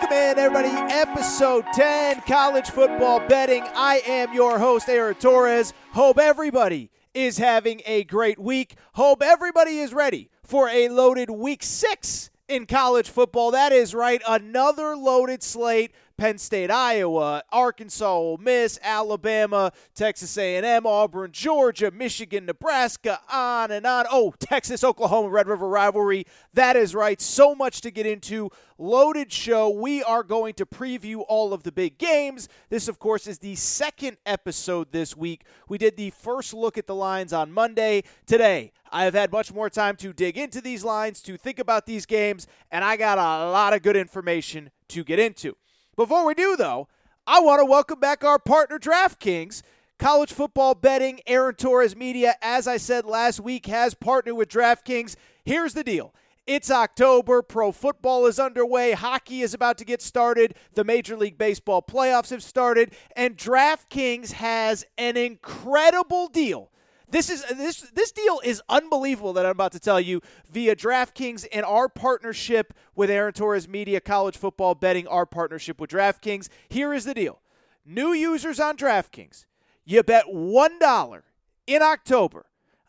Welcome in, everybody. Episode 10, college football betting. I am your host, Aaron Torres. Hope everybody is having a great week. Hope everybody is ready for a loaded week six in college football. That is right, another loaded slate Penn State, Iowa, Arkansas, Ole Miss, Alabama, Texas A&M, Auburn, Georgia, Michigan, Nebraska, on and on. Oh, Texas, Oklahoma, Red River rivalry. That is right. So much to get into. Loaded show. We are going to preview all of the big games. This, of course, is the second episode this week. We did the first look at the lines on Monday. Today, I have had much more time to dig into these lines, to think about these games, and I got a lot of good information to get into. Before we do, though, I want to welcome back our partner, DraftKings. College football betting, Aaron Torres Media, as I said last week, has partnered with DraftKings. Here's the deal. It's October. Pro football is underway. Hockey is about to get started. The Major League Baseball playoffs have started. And DraftKings has an incredible deal this is this this deal is unbelievable that I'm about to tell you via DraftKings and our partnership with Aaron Torres Media College Football Betting, our partnership with DraftKings. Here is the deal. New users on DraftKings, you bet $1 in October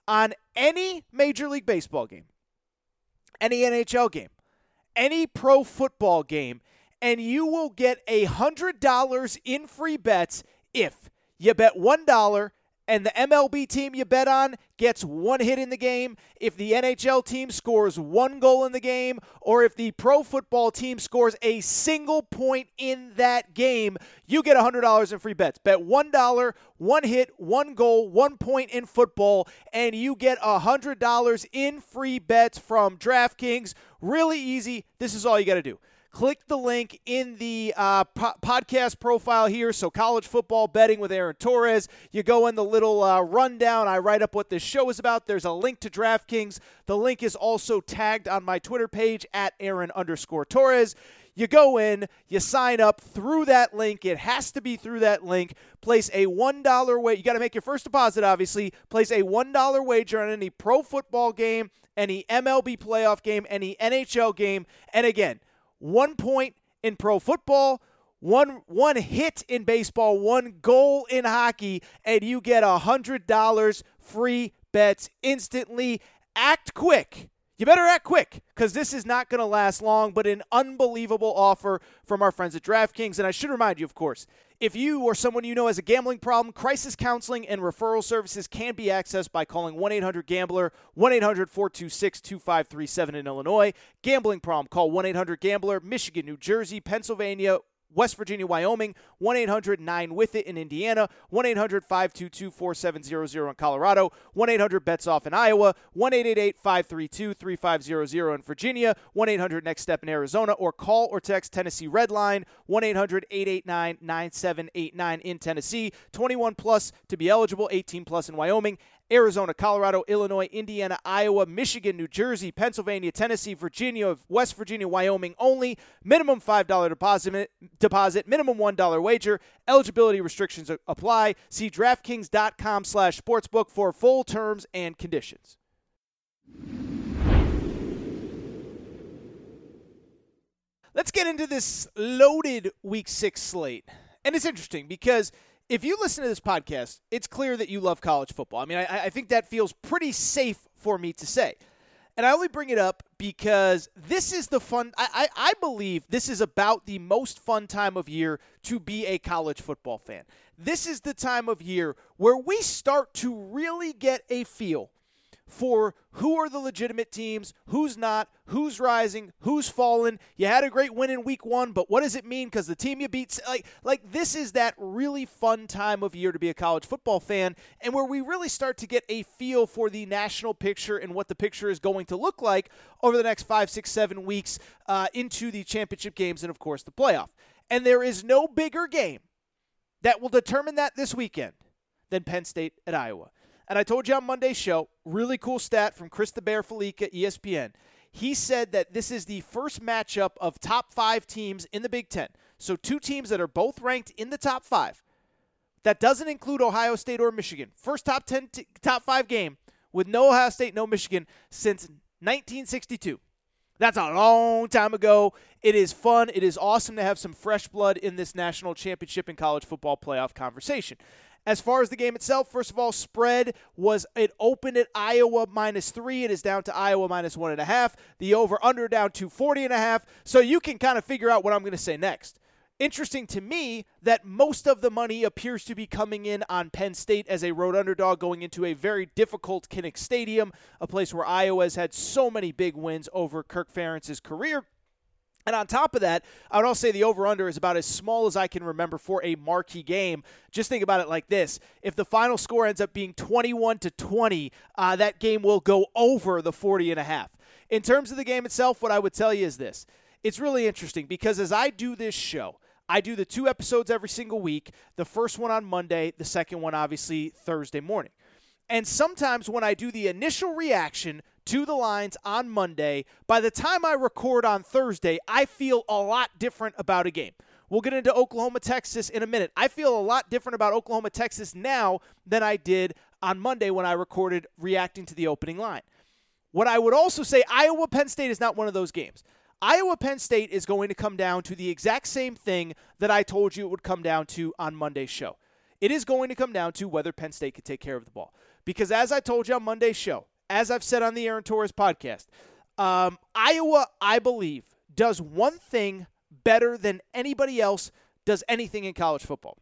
on any Major League Baseball game, any NHL game, any pro football game, and you will get a $100 in free bets if you bet $1 and the MLB team you bet on gets one hit in the game, if the NHL team scores one goal in the game, or if the pro football team scores a single point in that game, you get $100 in free bets. Bet $1, one hit, one goal, one point in football, and you get $100 in free bets from DraftKings. Really easy. This is all you got to do click the link in the uh, po- podcast profile here. So, college football betting with Aaron Torres. You go in the little uh, rundown. I write up what this show is about. There's a link to DraftKings. The link is also tagged on my Twitter page at Aaron underscore Torres. You go in, you sign up through that link. It has to be through that link. Place a $1 wager. You got to make your first deposit, obviously. Place a $1 wager on any pro football game, any MLB playoff game, any NHL game. And again, one point in pro football, one one hit in baseball, one goal in hockey, and you get a hundred dollars free bets instantly. Act quick. You better act quick because this is not going to last long, but an unbelievable offer from our friends at DraftKings. And I should remind you, of course, if you or someone you know has a gambling problem, crisis counseling and referral services can be accessed by calling 1 800 Gambler, 1 800 426 2537 in Illinois. Gambling problem, call 1 800 Gambler, Michigan, New Jersey, Pennsylvania, West Virginia, Wyoming, 1 800 9 with it in Indiana, 1 800 522 4700 in Colorado, 1 800 bets off in Iowa, 1 888 532 3500 in Virginia, 1 800 next step in Arizona, or call or text Tennessee Redline, 1 800 889 9789 in Tennessee, 21 plus to be eligible, 18 plus in Wyoming. Arizona, Colorado, Illinois, Indiana, Iowa, Michigan, New Jersey, Pennsylvania, Tennessee, Virginia, West Virginia, Wyoming only. Minimum $5 deposit, deposit minimum $1 wager. Eligibility restrictions apply. See DraftKings.com slash sportsbook for full terms and conditions. Let's get into this loaded week six slate. And it's interesting because – if you listen to this podcast, it's clear that you love college football. I mean, I, I, think that feels pretty safe for me to say. And I only bring it up because this is the fun. I, I, I believe this is about the most fun time of year to be a college football fan. This is the time of year where we start to really get a feel for who are the legitimate teams, who's not, who's rising, who's fallen. You had a great win in week one, but what does it mean? Because the team you beat, like, like this is that really fun time of year to be a college football fan, and where we really start to get a feel for the national picture and what the picture is going to look like over the next five, six, seven weeks uh, into the championship games and, of course, the playoff. And there is no bigger game that will determine that this weekend than Penn State at Iowa. And I told you on Monday's show, really cool stat from Chris the Bear Fallica, ESPN. He said that this is the first matchup of top five teams in the Big Ten. So two teams that are both ranked in the top five. That doesn't include Ohio State or Michigan. First top ten, t- top five game with no Ohio State, no Michigan since 1962. That's a long time ago. It is fun. It is awesome to have some fresh blood in this national championship and college football playoff conversation. As far as the game itself, first of all, spread was it opened at Iowa minus three. It is down to Iowa minus one and a half. The over under down to 40 and a half. So you can kind of figure out what I'm going to say next. Interesting to me that most of the money appears to be coming in on Penn State as a road underdog going into a very difficult Kinnick Stadium, a place where Iowa has had so many big wins over Kirk Ferentz's career. And on top of that, I would also say the over under is about as small as I can remember for a marquee game. Just think about it like this if the final score ends up being 21 to 20, uh, that game will go over the 40 and a half. In terms of the game itself, what I would tell you is this it's really interesting because as I do this show, I do the two episodes every single week, the first one on Monday, the second one, obviously, Thursday morning. And sometimes when I do the initial reaction to the lines on Monday, by the time I record on Thursday, I feel a lot different about a game. We'll get into Oklahoma, Texas in a minute. I feel a lot different about Oklahoma, Texas now than I did on Monday when I recorded reacting to the opening line. What I would also say, Iowa Penn State is not one of those games. Iowa Penn State is going to come down to the exact same thing that I told you it would come down to on Monday's show. It is going to come down to whether Penn State can take care of the ball. Because as I told you on Monday's show, as I've said on the Aaron Torres podcast, um, Iowa, I believe, does one thing better than anybody else does anything in college football.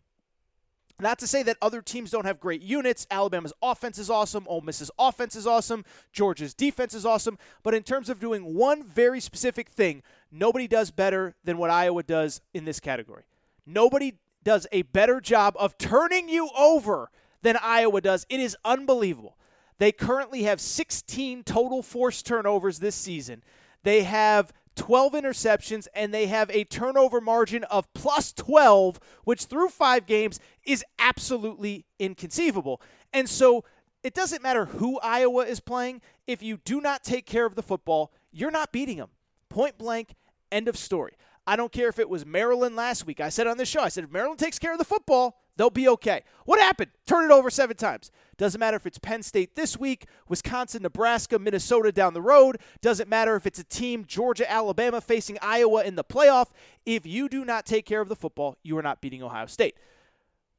Not to say that other teams don't have great units. Alabama's offense is awesome. Ole Miss's offense is awesome. Georgia's defense is awesome. But in terms of doing one very specific thing, nobody does better than what Iowa does in this category. Nobody does a better job of turning you over than Iowa does. It is unbelievable. They currently have 16 total forced turnovers this season. They have 12 interceptions, and they have a turnover margin of plus 12, which through five games is absolutely inconceivable. And so it doesn't matter who Iowa is playing. If you do not take care of the football, you're not beating them. Point blank, end of story. I don't care if it was Maryland last week. I said on the show, I said, if Maryland takes care of the football, they'll be okay. What happened? Turn it over seven times. Doesn't matter if it's Penn State this week, Wisconsin, Nebraska, Minnesota down the road. Doesn't matter if it's a team, Georgia, Alabama, facing Iowa in the playoff. If you do not take care of the football, you are not beating Ohio State.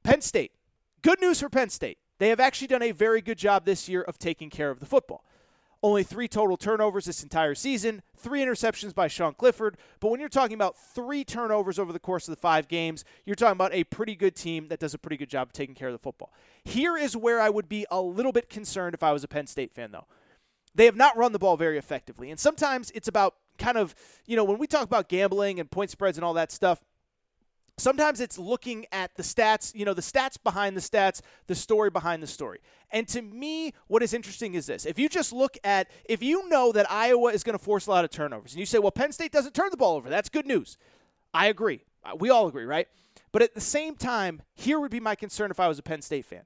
Penn State. Good news for Penn State. They have actually done a very good job this year of taking care of the football. Only three total turnovers this entire season, three interceptions by Sean Clifford. But when you're talking about three turnovers over the course of the five games, you're talking about a pretty good team that does a pretty good job of taking care of the football. Here is where I would be a little bit concerned if I was a Penn State fan, though. They have not run the ball very effectively. And sometimes it's about kind of, you know, when we talk about gambling and point spreads and all that stuff, sometimes it's looking at the stats, you know, the stats behind the stats, the story behind the story. And to me, what is interesting is this. If you just look at, if you know that Iowa is going to force a lot of turnovers, and you say, well, Penn State doesn't turn the ball over, that's good news. I agree. Uh, we all agree, right? But at the same time, here would be my concern if I was a Penn State fan.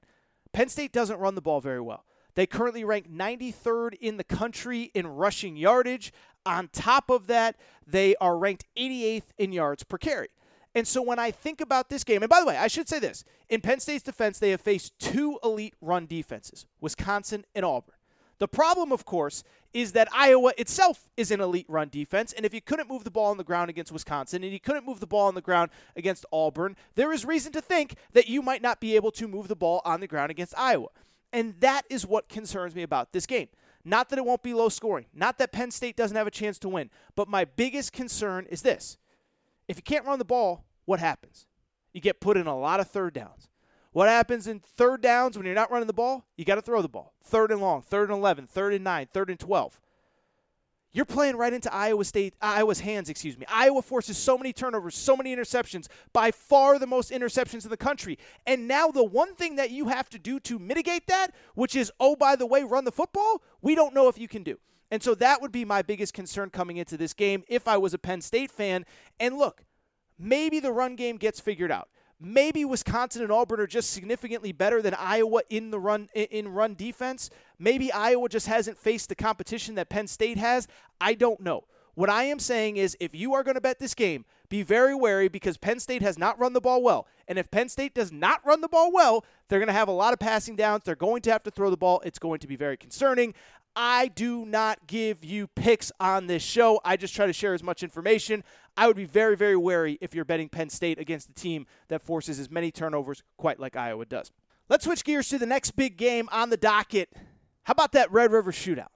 Penn State doesn't run the ball very well. They currently rank 93rd in the country in rushing yardage. On top of that, they are ranked 88th in yards per carry. And so when I think about this game, and by the way, I should say this in Penn State's defense, they have faced two elite run defenses Wisconsin and Auburn. The problem, of course, is that Iowa itself is an elite run defense. And if you couldn't move the ball on the ground against Wisconsin and you couldn't move the ball on the ground against Auburn, there is reason to think that you might not be able to move the ball on the ground against Iowa. And that is what concerns me about this game. Not that it won't be low scoring, not that Penn State doesn't have a chance to win, but my biggest concern is this if you can't run the ball, what happens? You get put in a lot of third downs. What happens in third downs when you're not running the ball? You got to throw the ball. Third and long, third and 11, third and 9, third and 12. You're playing right into Iowa State, Iowa's hands, excuse me. Iowa forces so many turnovers, so many interceptions, by far the most interceptions in the country. And now the one thing that you have to do to mitigate that, which is, oh, by the way, run the football, we don't know if you can do. And so that would be my biggest concern coming into this game if I was a Penn State fan. And look, maybe the run game gets figured out. Maybe Wisconsin and Auburn are just significantly better than Iowa in the run in run defense. Maybe Iowa just hasn't faced the competition that Penn State has. I don't know. What I am saying is if you are going to bet this game, be very wary because Penn State has not run the ball well. And if Penn State does not run the ball well, they're going to have a lot of passing downs. They're going to have to throw the ball. It's going to be very concerning. I do not give you picks on this show. I just try to share as much information. I would be very, very wary if you're betting Penn State against a team that forces as many turnovers quite like Iowa does. Let's switch gears to the next big game on the docket. How about that Red River shootout?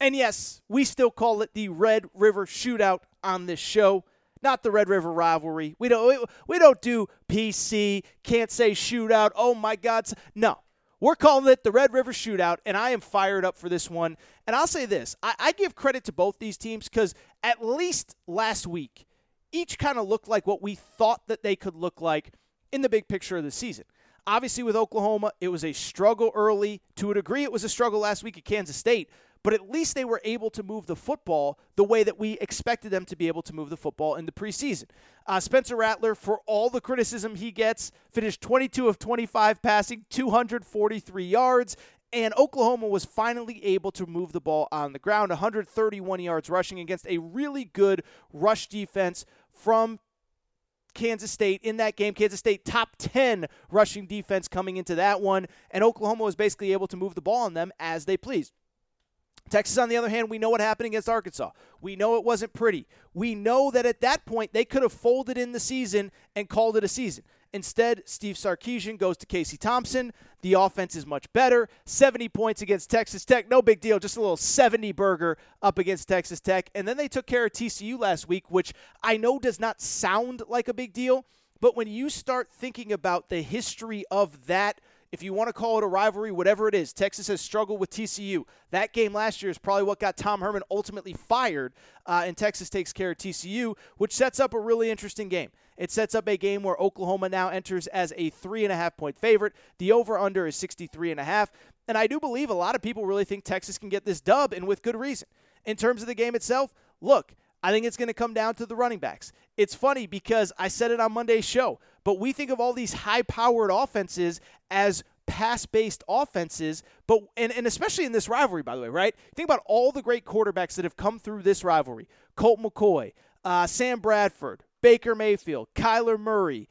And yes, we still call it the Red River shootout on this show, not the Red River rivalry. We don't we, don't do PC, can't say shootout. Oh my god. No. We're calling it the Red River Shootout, and I am fired up for this one. And I'll say this I, I give credit to both these teams because at least last week, each kind of looked like what we thought that they could look like in the big picture of the season. Obviously, with Oklahoma, it was a struggle early. To a degree, it was a struggle last week at Kansas State, but at least they were able to move the football the way that we expected them to be able to move the football in the preseason. Uh, Spencer Rattler, for all the criticism he gets, finished 22 of 25 passing, 243 yards. And Oklahoma was finally able to move the ball on the ground, 131 yards rushing against a really good rush defense from Kansas State in that game. Kansas State top 10 rushing defense coming into that one, and Oklahoma was basically able to move the ball on them as they pleased. Texas, on the other hand, we know what happened against Arkansas. We know it wasn't pretty. We know that at that point they could have folded in the season and called it a season. Instead, Steve Sarkisian goes to Casey Thompson. The offense is much better. 70 points against Texas Tech. No big deal. Just a little 70 burger up against Texas Tech. And then they took care of TCU last week, which I know does not sound like a big deal. But when you start thinking about the history of that – if you want to call it a rivalry, whatever it is, Texas has struggled with TCU. That game last year is probably what got Tom Herman ultimately fired, uh, and Texas takes care of TCU, which sets up a really interesting game. It sets up a game where Oklahoma now enters as a three and a half point favorite. The over under is 63 and a half. And I do believe a lot of people really think Texas can get this dub, and with good reason. In terms of the game itself, look, I think it's going to come down to the running backs. It's funny because I said it on Monday's show, but we think of all these high powered offenses as pass based offenses, but and, and especially in this rivalry, by the way, right? Think about all the great quarterbacks that have come through this rivalry Colt McCoy, uh, Sam Bradford, Baker Mayfield, Kyler Murray,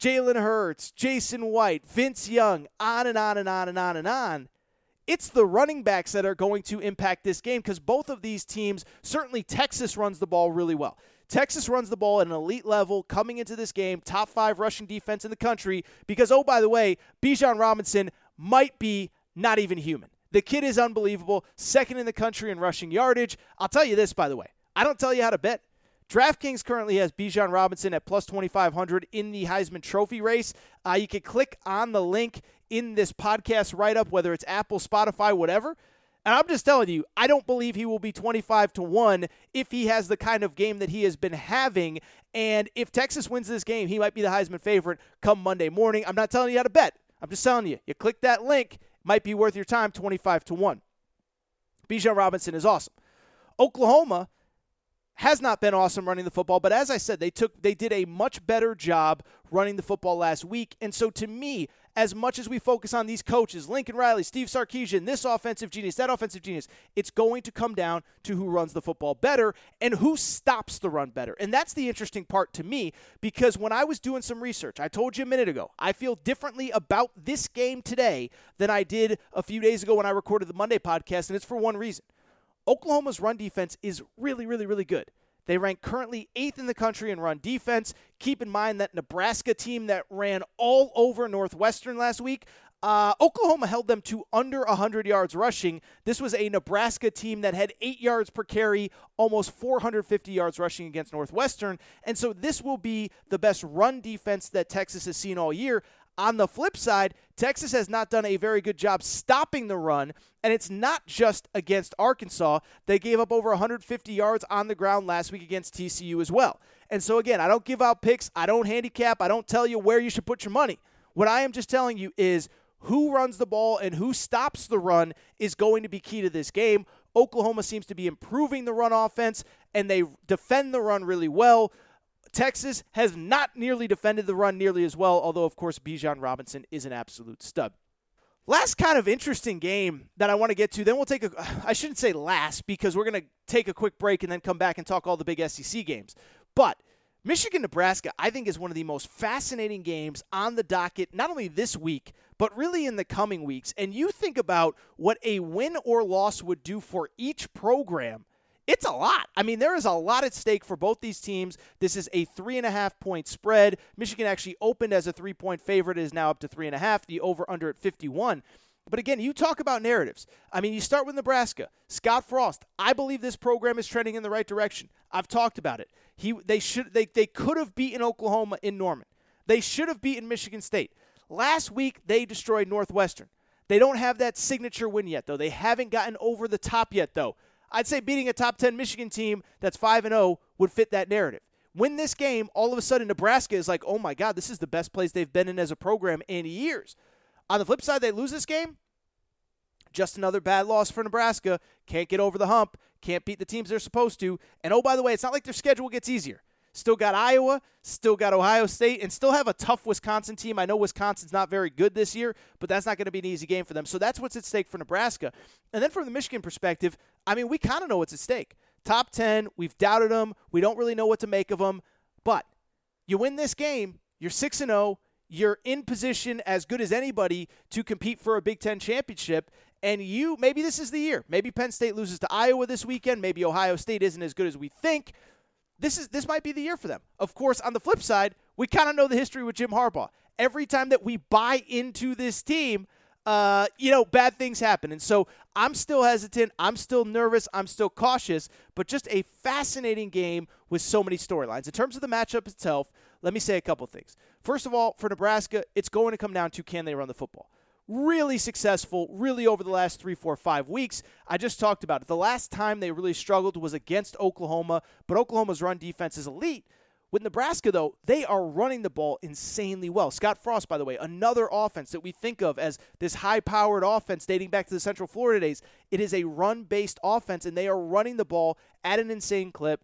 Jalen Hurts, Jason White, Vince Young, on and on and on and on and on. It's the running backs that are going to impact this game because both of these teams, certainly Texas runs the ball really well. Texas runs the ball at an elite level coming into this game, top five rushing defense in the country, because, oh, by the way, Bijan Robinson might be not even human. The kid is unbelievable, second in the country in rushing yardage. I'll tell you this, by the way. I don't tell you how to bet. DraftKings currently has Bijan Robinson at plus 2,500 in the Heisman Trophy race. Uh, you can click on the link in this podcast write up, whether it's Apple, Spotify, whatever. And I'm just telling you, I don't believe he will be 25 to 1 if he has the kind of game that he has been having. And if Texas wins this game, he might be the Heisman favorite come Monday morning. I'm not telling you how to bet. I'm just telling you, you click that link, might be worth your time 25 to 1. Bijan Robinson is awesome. Oklahoma has not been awesome running the football, but as I said, they took they did a much better job running the football last week. And so to me, as much as we focus on these coaches, Lincoln Riley, Steve Sarkisian, this offensive genius, that offensive genius, it's going to come down to who runs the football better and who stops the run better. And that's the interesting part to me because when I was doing some research, I told you a minute ago, I feel differently about this game today than I did a few days ago when I recorded the Monday podcast, and it's for one reason. Oklahoma's run defense is really, really, really good. They rank currently eighth in the country in run defense. Keep in mind that Nebraska team that ran all over Northwestern last week. Uh, Oklahoma held them to under 100 yards rushing. This was a Nebraska team that had eight yards per carry, almost 450 yards rushing against Northwestern. And so this will be the best run defense that Texas has seen all year. On the flip side, Texas has not done a very good job stopping the run, and it's not just against Arkansas. They gave up over 150 yards on the ground last week against TCU as well. And so, again, I don't give out picks, I don't handicap, I don't tell you where you should put your money. What I am just telling you is who runs the ball and who stops the run is going to be key to this game. Oklahoma seems to be improving the run offense, and they defend the run really well. Texas has not nearly defended the run nearly as well, although, of course, Bijan Robinson is an absolute stud. Last kind of interesting game that I want to get to, then we'll take a, I shouldn't say last because we're going to take a quick break and then come back and talk all the big SEC games. But Michigan Nebraska, I think, is one of the most fascinating games on the docket, not only this week, but really in the coming weeks. And you think about what a win or loss would do for each program it's a lot. I mean, there is a lot at stake for both these teams. This is a three and a half point spread. Michigan actually opened as a three point favorite, it is now up to three and a half. The over under at 51. But again, you talk about narratives. I mean, you start with Nebraska. Scott Frost. I believe this program is trending in the right direction. I've talked about it. He they should they, they could have beaten Oklahoma in Norman. They should have beaten Michigan State. Last week they destroyed Northwestern. They don't have that signature win yet though. They haven't gotten over the top yet though. I'd say beating a top 10 Michigan team that's 5 and 0 would fit that narrative. Win this game, all of a sudden Nebraska is like, "Oh my god, this is the best place they've been in as a program in years." On the flip side, they lose this game. Just another bad loss for Nebraska. Can't get over the hump. Can't beat the teams they're supposed to. And oh, by the way, it's not like their schedule gets easier. Still got Iowa, still got Ohio State, and still have a tough Wisconsin team. I know Wisconsin's not very good this year, but that's not going to be an easy game for them. So that's what's at stake for Nebraska. And then from the Michigan perspective, I mean, we kind of know what's at stake. Top 10, we've doubted them. We don't really know what to make of them. But you win this game, you're 6 and 0 you're in position as good as anybody to compete for a Big Ten championship. And you, maybe this is the year. Maybe Penn State loses to Iowa this weekend. Maybe Ohio State isn't as good as we think. This is this might be the year for them. Of course, on the flip side, we kind of know the history with Jim Harbaugh. Every time that we buy into this team, uh, you know, bad things happen. And so I'm still hesitant. I'm still nervous. I'm still cautious, but just a fascinating game with so many storylines. In terms of the matchup itself, let me say a couple things. First of all, for Nebraska, it's going to come down to can they run the football? Really successful, really over the last three, four, five weeks. I just talked about it. The last time they really struggled was against Oklahoma, but Oklahoma's run defense is elite. With Nebraska, though, they are running the ball insanely well. Scott Frost, by the way, another offense that we think of as this high powered offense dating back to the Central Florida days. It is a run based offense, and they are running the ball at an insane clip.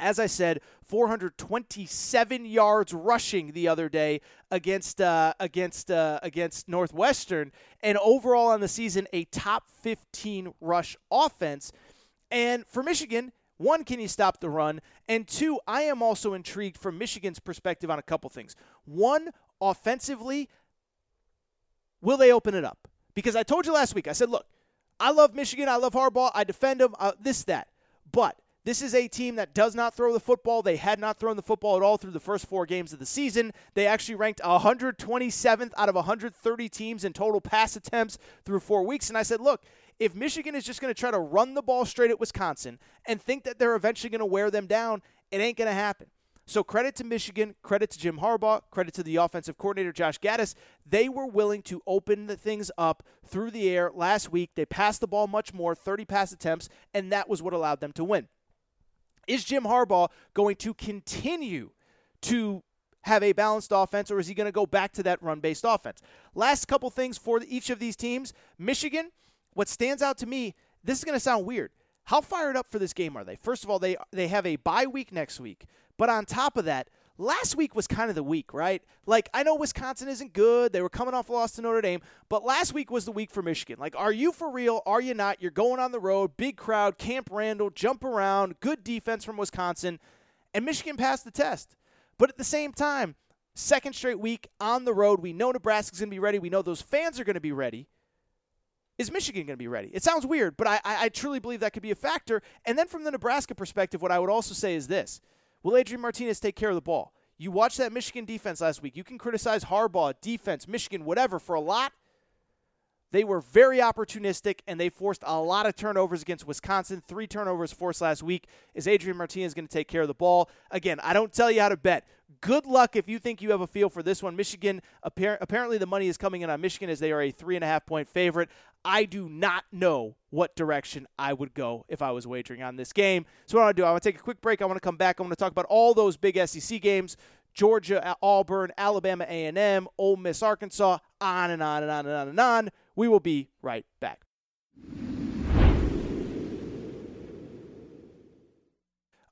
As I said, 427 yards rushing the other day against uh, against uh, against Northwestern, and overall on the season a top 15 rush offense. And for Michigan, one, can you stop the run? And two, I am also intrigued from Michigan's perspective on a couple things. One, offensively, will they open it up? Because I told you last week, I said, look, I love Michigan, I love Harbaugh, I defend them, uh, this that, but this is a team that does not throw the football. They had not thrown the football at all through the first four games of the season. They actually ranked 127th out of 130 teams in total pass attempts through four weeks. And I said, look, if Michigan is just going to try to run the ball straight at Wisconsin and think that they're eventually going to wear them down, it ain't going to happen. So credit to Michigan, credit to Jim Harbaugh, credit to the offensive coordinator Josh Gattis. They were willing to open the things up through the air last week. They passed the ball much more, 30 pass attempts, and that was what allowed them to win. Is Jim Harbaugh going to continue to have a balanced offense, or is he going to go back to that run based offense? Last couple things for each of these teams Michigan, what stands out to me, this is going to sound weird. How fired up for this game are they? First of all, they, they have a bye week next week. But on top of that, last week was kind of the week, right? Like, I know Wisconsin isn't good. They were coming off a loss to Notre Dame, but last week was the week for Michigan. Like, are you for real? Are you not? You're going on the road, big crowd, Camp Randall, jump around, good defense from Wisconsin, and Michigan passed the test. But at the same time, second straight week on the road, we know Nebraska's going to be ready. We know those fans are going to be ready. Is Michigan going to be ready? It sounds weird, but I, I, I truly believe that could be a factor. And then from the Nebraska perspective, what I would also say is this Will Adrian Martinez take care of the ball? You watched that Michigan defense last week. You can criticize Harbaugh, defense, Michigan, whatever for a lot. They were very opportunistic and they forced a lot of turnovers against Wisconsin. Three turnovers forced last week. Is Adrian Martinez going to take care of the ball? Again, I don't tell you how to bet. Good luck if you think you have a feel for this one. Michigan, apparently, the money is coming in on Michigan as they are a three and a half point favorite. I do not know what direction I would go if I was wagering on this game. So, what I want to do, I want to take a quick break. I want to come back. I want to talk about all those big SEC games. Georgia, Auburn, Alabama, A&M, Ole Miss, Arkansas, on and on and on and on and on. We will be right back.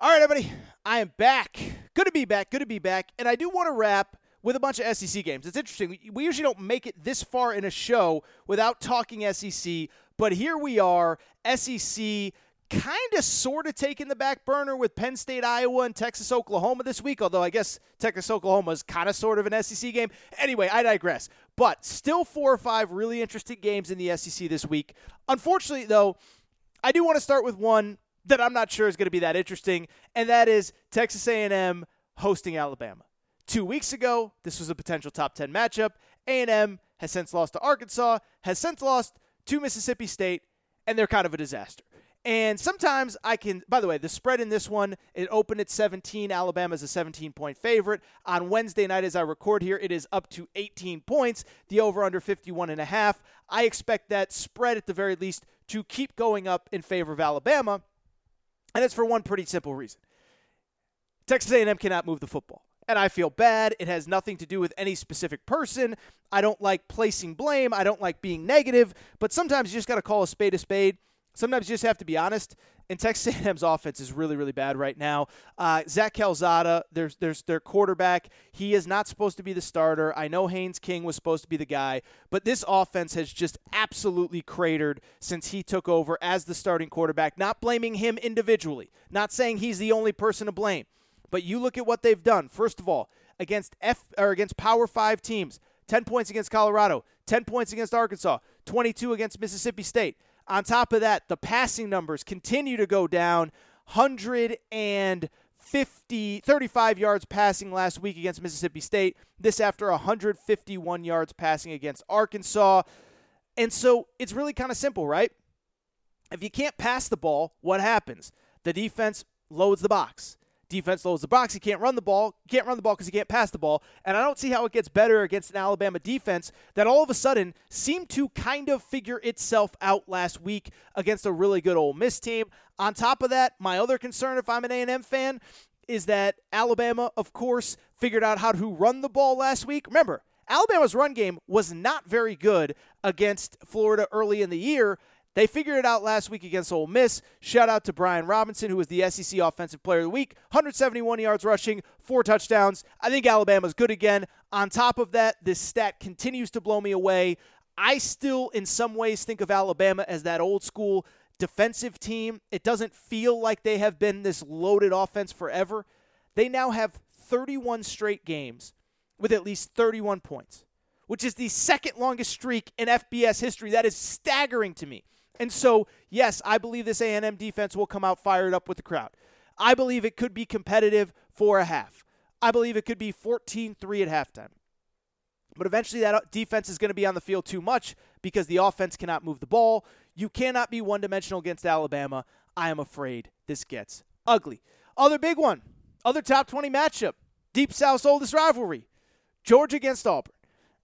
All right, everybody, I am back. Good to be back. Good to be back. And I do want to wrap with a bunch of SEC games. It's interesting. We usually don't make it this far in a show without talking SEC, but here we are, SEC kind of sort of taking the back burner with Penn State, Iowa, and Texas, Oklahoma this week, although I guess Texas, Oklahoma is kind of sort of an SEC game. Anyway, I digress. But still four or five really interesting games in the SEC this week. Unfortunately, though, I do want to start with one that I'm not sure is going to be that interesting, and that is Texas A&M hosting Alabama. Two weeks ago, this was a potential top 10 matchup. A&M has since lost to Arkansas, has since lost to Mississippi State, and they're kind of a disaster. And sometimes I can, by the way, the spread in this one, it opened at 17. Alabama's a 17 point favorite. On Wednesday night, as I record here, it is up to 18 points, the over under 51 and a half. I expect that spread at the very least to keep going up in favor of Alabama. And it's for one pretty simple reason. Texas A&M cannot move the football. And I feel bad. It has nothing to do with any specific person. I don't like placing blame. I don't like being negative. But sometimes you just got to call a spade a spade. Sometimes you just have to be honest. And Texas A&M's offense is really, really bad right now. Uh, Zach Calzada, there's, there's their quarterback. He is not supposed to be the starter. I know Haynes King was supposed to be the guy, but this offense has just absolutely cratered since he took over as the starting quarterback. Not blaming him individually, not saying he's the only person to blame, but you look at what they've done. First of all, against F or against Power Five teams, 10 points against Colorado, 10 points against Arkansas, 22 against Mississippi State. On top of that, the passing numbers continue to go down. 150, 35 yards passing last week against Mississippi State. This after 151 yards passing against Arkansas. And so it's really kind of simple, right? If you can't pass the ball, what happens? The defense loads the box. Defense loads the box. He can't run the ball. He can't run the ball because he can't pass the ball. And I don't see how it gets better against an Alabama defense that all of a sudden seemed to kind of figure itself out last week against a really good Ole Miss team. On top of that, my other concern, if I'm an A&M fan, is that Alabama, of course, figured out how to run the ball last week. Remember, Alabama's run game was not very good against Florida early in the year. They figured it out last week against Ole Miss. Shout out to Brian Robinson, who was the SEC Offensive Player of the Week. 171 yards rushing, four touchdowns. I think Alabama's good again. On top of that, this stat continues to blow me away. I still, in some ways, think of Alabama as that old school defensive team. It doesn't feel like they have been this loaded offense forever. They now have 31 straight games with at least 31 points, which is the second longest streak in FBS history. That is staggering to me. And so, yes, I believe this A&M defense will come out fired up with the crowd. I believe it could be competitive for a half. I believe it could be 14-3 at halftime. But eventually that uh, defense is going to be on the field too much because the offense cannot move the ball. You cannot be one-dimensional against Alabama. I am afraid this gets ugly. Other big one, other top 20 matchup, Deep South's oldest rivalry, Georgia against Auburn.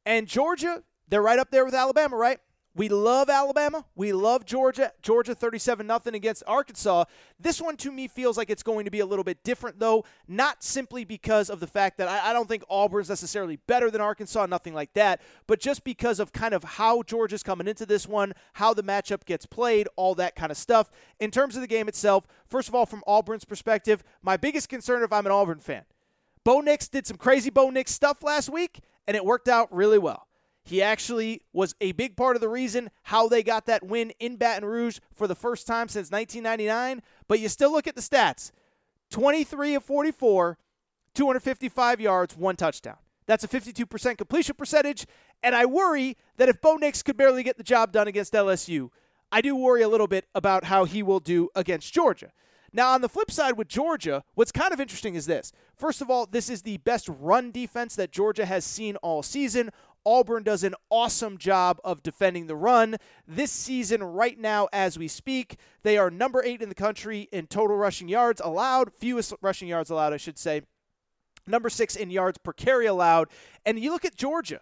And Georgia, they're right up there with Alabama, right? We love Alabama. We love Georgia. Georgia 37 nothing against Arkansas. This one to me feels like it's going to be a little bit different, though, not simply because of the fact that I, I don't think Auburn's necessarily better than Arkansas, nothing like that, but just because of kind of how Georgia's coming into this one, how the matchup gets played, all that kind of stuff. In terms of the game itself, first of all, from Auburn's perspective, my biggest concern if I'm an Auburn fan, Bo Nix did some crazy Bo Nix stuff last week, and it worked out really well. He actually was a big part of the reason how they got that win in Baton Rouge for the first time since 1999. But you still look at the stats 23 of 44, 255 yards, one touchdown. That's a 52% completion percentage. And I worry that if Bo Nix could barely get the job done against LSU, I do worry a little bit about how he will do against Georgia. Now, on the flip side with Georgia, what's kind of interesting is this. First of all, this is the best run defense that Georgia has seen all season. Auburn does an awesome job of defending the run. This season, right now, as we speak, they are number eight in the country in total rushing yards allowed, fewest rushing yards allowed, I should say. Number six in yards per carry allowed. And you look at Georgia.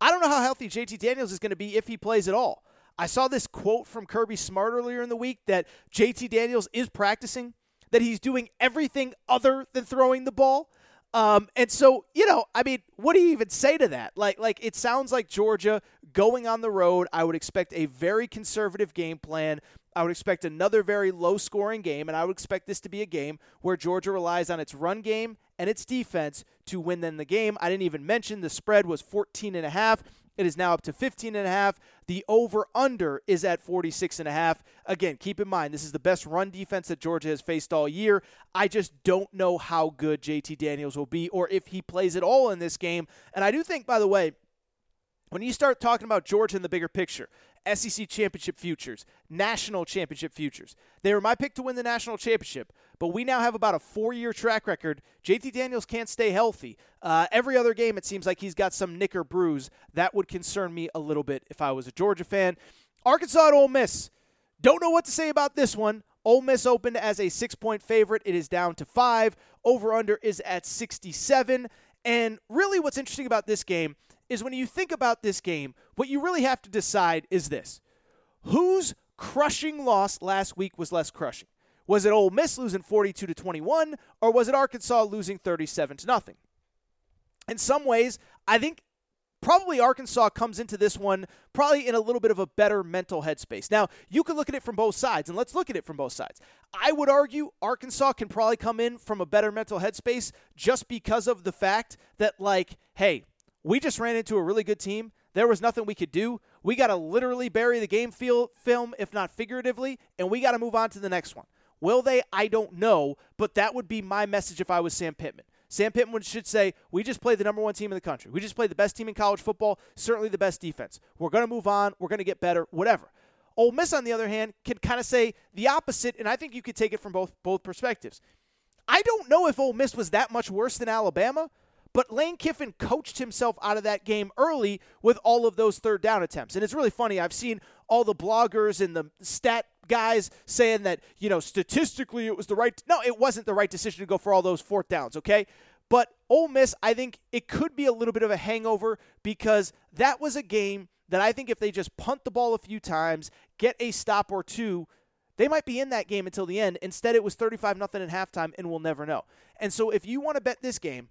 I don't know how healthy JT Daniels is going to be if he plays at all. I saw this quote from Kirby Smart earlier in the week that JT Daniels is practicing, that he's doing everything other than throwing the ball. Um, and so, you know, I mean, what do you even say to that? Like, like it sounds like Georgia going on the road. I would expect a very conservative game plan. I would expect another very low scoring game, and I would expect this to be a game where Georgia relies on its run game and its defense to win then the game. I didn't even mention the spread was 14 and a half. It is now up to 15 and a half. The over under is at 46 and a half. Again, keep in mind this is the best run defense that Georgia has faced all year. I just don't know how good JT Daniels will be or if he plays at all in this game. And I do think by the way, when you start talking about Georgia in the bigger picture, SEC championship futures, national championship futures, they were my pick to win the national championship. But we now have about a four year track record. JT Daniels can't stay healthy. Uh, every other game, it seems like he's got some nick or bruise. That would concern me a little bit if I was a Georgia fan. Arkansas at Ole Miss. Don't know what to say about this one. Ole Miss opened as a six point favorite. It is down to five. Over under is at 67. And really, what's interesting about this game is when you think about this game, what you really have to decide is this whose crushing loss last week was less crushing? Was it Ole Miss losing 42 to 21, or was it Arkansas losing 37 to nothing? In some ways, I think probably Arkansas comes into this one probably in a little bit of a better mental headspace. Now, you can look at it from both sides, and let's look at it from both sides. I would argue Arkansas can probably come in from a better mental headspace just because of the fact that, like, hey, we just ran into a really good team. There was nothing we could do. We got to literally bury the game feel, film, if not figuratively, and we got to move on to the next one. Will they? I don't know, but that would be my message if I was Sam Pittman. Sam Pittman should say, We just played the number one team in the country. We just played the best team in college football, certainly the best defense. We're going to move on. We're going to get better, whatever. Ole Miss, on the other hand, can kind of say the opposite, and I think you could take it from both, both perspectives. I don't know if Ole Miss was that much worse than Alabama, but Lane Kiffin coached himself out of that game early with all of those third down attempts. And it's really funny. I've seen all the bloggers and the stat guys saying that, you know, statistically it was the right. No, it wasn't the right decision to go for all those fourth downs, okay? But Ole Miss, I think it could be a little bit of a hangover because that was a game that I think if they just punt the ball a few times, get a stop or two, they might be in that game until the end. Instead, it was 35 nothing at halftime, and we'll never know. And so if you want to bet this game,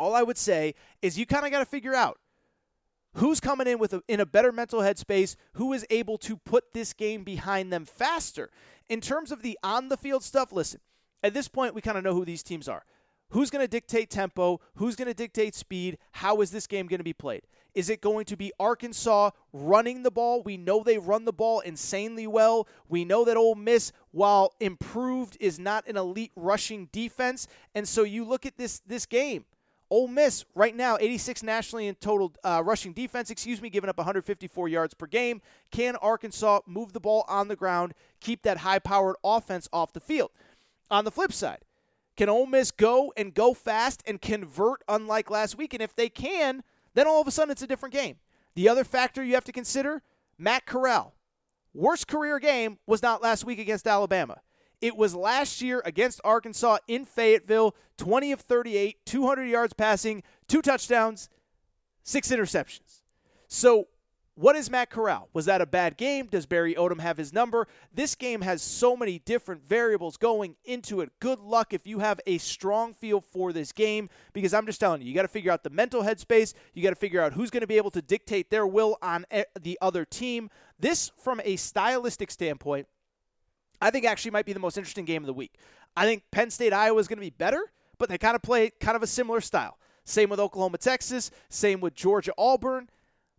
all I would say is you kind of got to figure out who's coming in with a, in a better mental headspace, who is able to put this game behind them faster. In terms of the on the field stuff, listen, at this point we kind of know who these teams are. Who's going to dictate tempo? Who's going to dictate speed? How is this game going to be played? Is it going to be Arkansas running the ball? We know they run the ball insanely well. We know that Ole Miss, while improved, is not an elite rushing defense. And so you look at this this game. Ole Miss right now, 86 nationally in total uh, rushing defense, excuse me, giving up 154 yards per game. Can Arkansas move the ball on the ground, keep that high powered offense off the field? On the flip side, can Ole Miss go and go fast and convert unlike last week? And if they can, then all of a sudden it's a different game. The other factor you have to consider Matt Corral. Worst career game was not last week against Alabama. It was last year against Arkansas in Fayetteville, 20 of 38, 200 yards passing, two touchdowns, six interceptions. So, what is Matt Corral? Was that a bad game? Does Barry Odom have his number? This game has so many different variables going into it. Good luck if you have a strong feel for this game because I'm just telling you, you got to figure out the mental headspace. You got to figure out who's going to be able to dictate their will on eh, the other team. This, from a stylistic standpoint, I think actually might be the most interesting game of the week. I think Penn State Iowa is going to be better, but they kind of play kind of a similar style. Same with Oklahoma Texas, same with Georgia Auburn.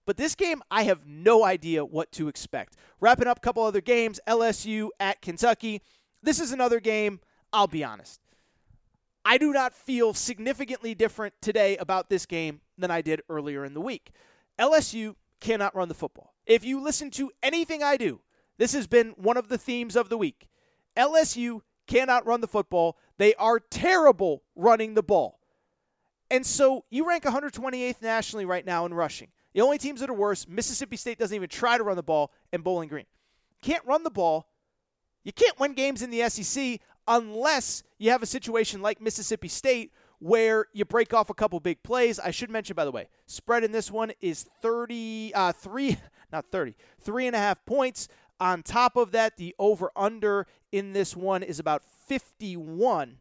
But this game, I have no idea what to expect. Wrapping up a couple other games LSU at Kentucky. This is another game, I'll be honest. I do not feel significantly different today about this game than I did earlier in the week. LSU cannot run the football. If you listen to anything I do, this has been one of the themes of the week. LSU cannot run the football. They are terrible running the ball. And so you rank 128th nationally right now in rushing. The only teams that are worse, Mississippi State doesn't even try to run the ball, and Bowling Green. Can't run the ball. You can't win games in the SEC unless you have a situation like Mississippi State where you break off a couple big plays. I should mention, by the way, spread in this one is 30, uh, three, not 30, three and a half points. On top of that, the over under in this one is about 51.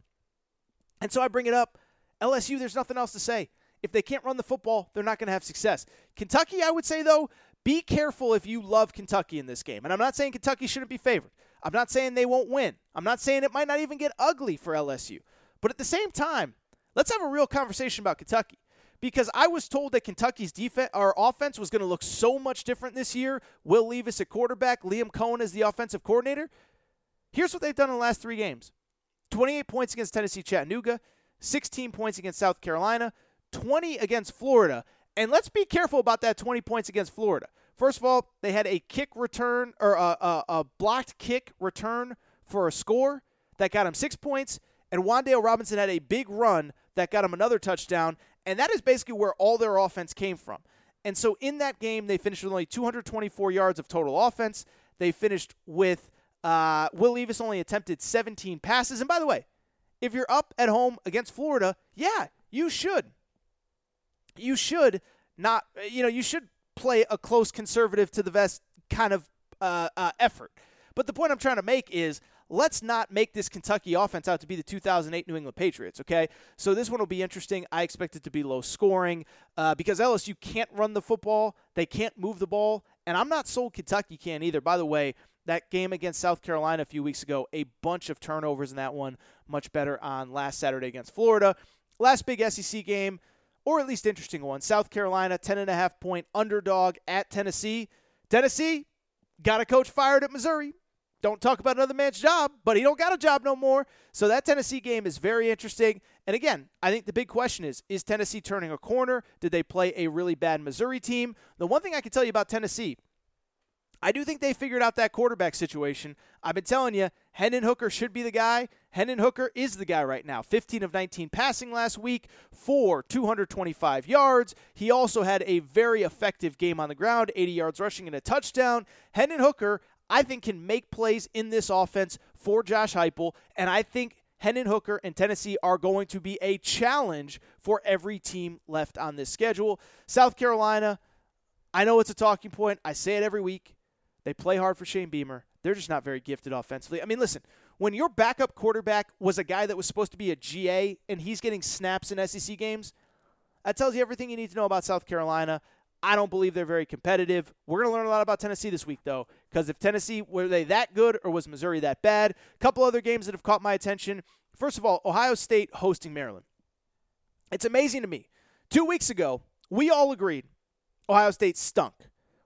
And so I bring it up. LSU, there's nothing else to say. If they can't run the football, they're not going to have success. Kentucky, I would say, though, be careful if you love Kentucky in this game. And I'm not saying Kentucky shouldn't be favored. I'm not saying they won't win. I'm not saying it might not even get ugly for LSU. But at the same time, let's have a real conversation about Kentucky because I was told that Kentucky's defense or offense was going to look so much different this year. Will Levis at quarterback, Liam Coen as the offensive coordinator. Here's what they've done in the last three games 28 points against Tennessee Chattanooga, 16 points against South Carolina, 20 against Florida. And let's be careful about that 20 points against Florida. First of all, they had a kick return or a, a, a blocked kick return for a score that got him six points, and Wan'Dale Robinson had a big run that got him another touchdown, and that is basically where all their offense came from. And so in that game, they finished with only 224 yards of total offense. They finished with uh, Will Levis only attempted 17 passes. And by the way, if you're up at home against Florida, yeah, you should. You should not, you know, you should play a close conservative to the vest kind of uh, uh, effort. But the point I'm trying to make is let's not make this Kentucky offense out to be the 2008 New England Patriots, okay? So this one will be interesting. I expect it to be low scoring uh, because LSU can't run the football, they can't move the ball, and I'm not sold Kentucky can either. By the way, that game against South Carolina a few weeks ago, a bunch of turnovers in that one, much better on last Saturday against Florida. Last big SEC game, or at least interesting one, South Carolina, 10.5 point underdog at Tennessee. Tennessee got a coach fired at Missouri. Don't talk about another man's job, but he don't got a job no more. So that Tennessee game is very interesting. And again, I think the big question is is Tennessee turning a corner? Did they play a really bad Missouri team? The one thing I can tell you about Tennessee I do think they figured out that quarterback situation. I've been telling you, Hendon Hooker should be the guy. Hendon Hooker is the guy right now. 15 of 19 passing last week for 225 yards. He also had a very effective game on the ground, 80 yards rushing and a touchdown. Hendon Hooker, I think, can make plays in this offense for Josh Heupel, and I think Hendon Hooker and Tennessee are going to be a challenge for every team left on this schedule. South Carolina, I know it's a talking point. I say it every week. They play hard for Shane Beamer. They're just not very gifted offensively. I mean, listen, when your backup quarterback was a guy that was supposed to be a GA and he's getting snaps in SEC games, that tells you everything you need to know about South Carolina. I don't believe they're very competitive. We're going to learn a lot about Tennessee this week, though, because if Tennessee, were they that good or was Missouri that bad? A couple other games that have caught my attention. First of all, Ohio State hosting Maryland. It's amazing to me. Two weeks ago, we all agreed Ohio State stunk.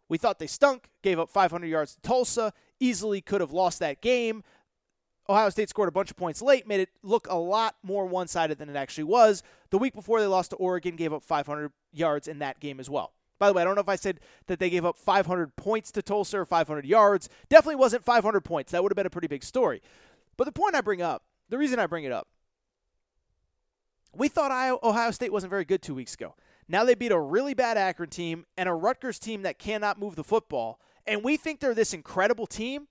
We thought they stunk, gave up 500 yards to Tulsa, easily could have lost that game. Ohio State scored a bunch of points late, made it look a lot more one sided than it actually was. The week before they lost to Oregon, gave up 500 yards in that game as well. By the way, I don't know if I said that they gave up 500 points to Tulsa or 500 yards. Definitely wasn't 500 points. That would have been a pretty big story. But the point I bring up, the reason I bring it up, we thought Ohio State wasn't very good two weeks ago. Now they beat a really bad Akron team and a Rutgers team that cannot move the football. And we think they're this incredible team.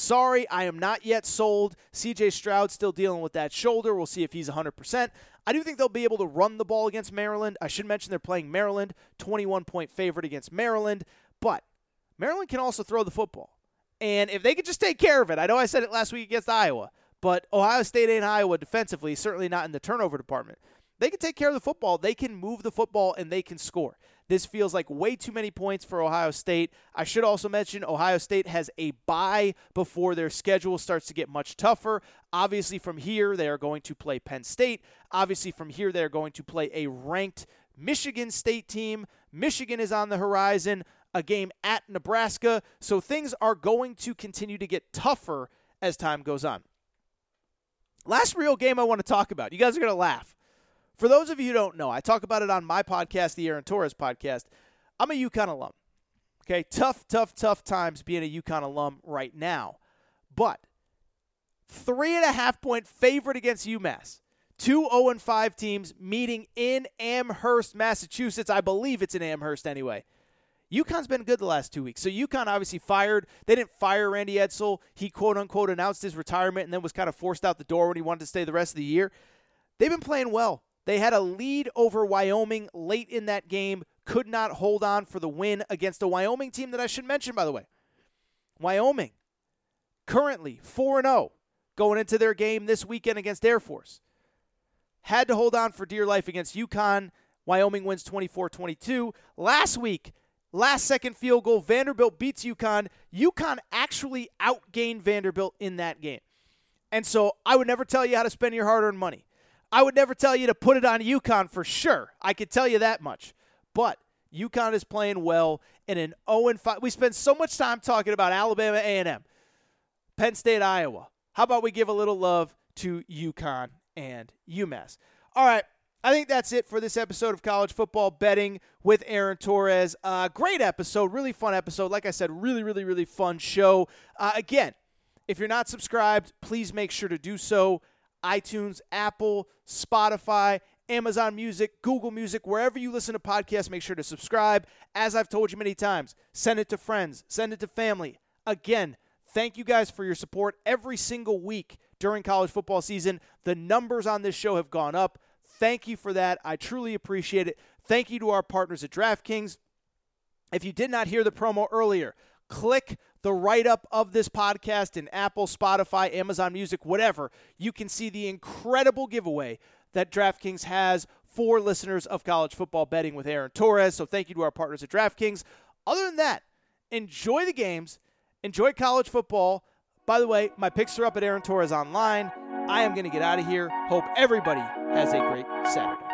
Sorry, I am not yet sold. CJ Stroud still dealing with that shoulder. We'll see if he's 100%. I do think they'll be able to run the ball against Maryland. I should mention they're playing Maryland, 21 point favorite against Maryland. But Maryland can also throw the football. And if they could just take care of it, I know I said it last week against Iowa, but Ohio State ain't Iowa defensively, certainly not in the turnover department. They can take care of the football. They can move the football and they can score. This feels like way too many points for Ohio State. I should also mention Ohio State has a bye before their schedule starts to get much tougher. Obviously, from here, they are going to play Penn State. Obviously, from here, they are going to play a ranked Michigan State team. Michigan is on the horizon, a game at Nebraska. So things are going to continue to get tougher as time goes on. Last real game I want to talk about. You guys are going to laugh. For those of you who don't know, I talk about it on my podcast, the Aaron Torres podcast. I'm a UConn alum. Okay, tough, tough, tough times being a UConn alum right now. But three and a half point favorite against UMass. Two 0 and 5 teams meeting in Amherst, Massachusetts. I believe it's in Amherst anyway. UConn's been good the last two weeks. So UConn obviously fired. They didn't fire Randy Edsall. He quote unquote announced his retirement and then was kind of forced out the door when he wanted to stay the rest of the year. They've been playing well. They had a lead over Wyoming late in that game, could not hold on for the win against a Wyoming team that I should mention, by the way. Wyoming, currently 4 0, going into their game this weekend against Air Force. Had to hold on for dear life against UConn. Wyoming wins 24 22. Last week, last second field goal, Vanderbilt beats UConn. UConn actually outgained Vanderbilt in that game. And so I would never tell you how to spend your hard earned money. I would never tell you to put it on UConn for sure. I could tell you that much. But UConn is playing well in an 0 5. We spend so much time talking about Alabama A&M, Penn State, Iowa. How about we give a little love to UConn and UMass? All right, I think that's it for this episode of College Football Betting with Aaron Torres. Uh, great episode, really fun episode. Like I said, really, really, really fun show. Uh, again, if you're not subscribed, please make sure to do so. iTunes, Apple, Spotify, Amazon Music, Google Music, wherever you listen to podcasts, make sure to subscribe. As I've told you many times, send it to friends, send it to family. Again, thank you guys for your support every single week during college football season. The numbers on this show have gone up. Thank you for that. I truly appreciate it. Thank you to our partners at DraftKings. If you did not hear the promo earlier, click the write up of this podcast in Apple, Spotify, Amazon Music, whatever. You can see the incredible giveaway that DraftKings has for listeners of college football betting with Aaron Torres. So thank you to our partners at DraftKings. Other than that, enjoy the games, enjoy college football. By the way, my picks are up at Aaron Torres online. I am going to get out of here. Hope everybody has a great Saturday.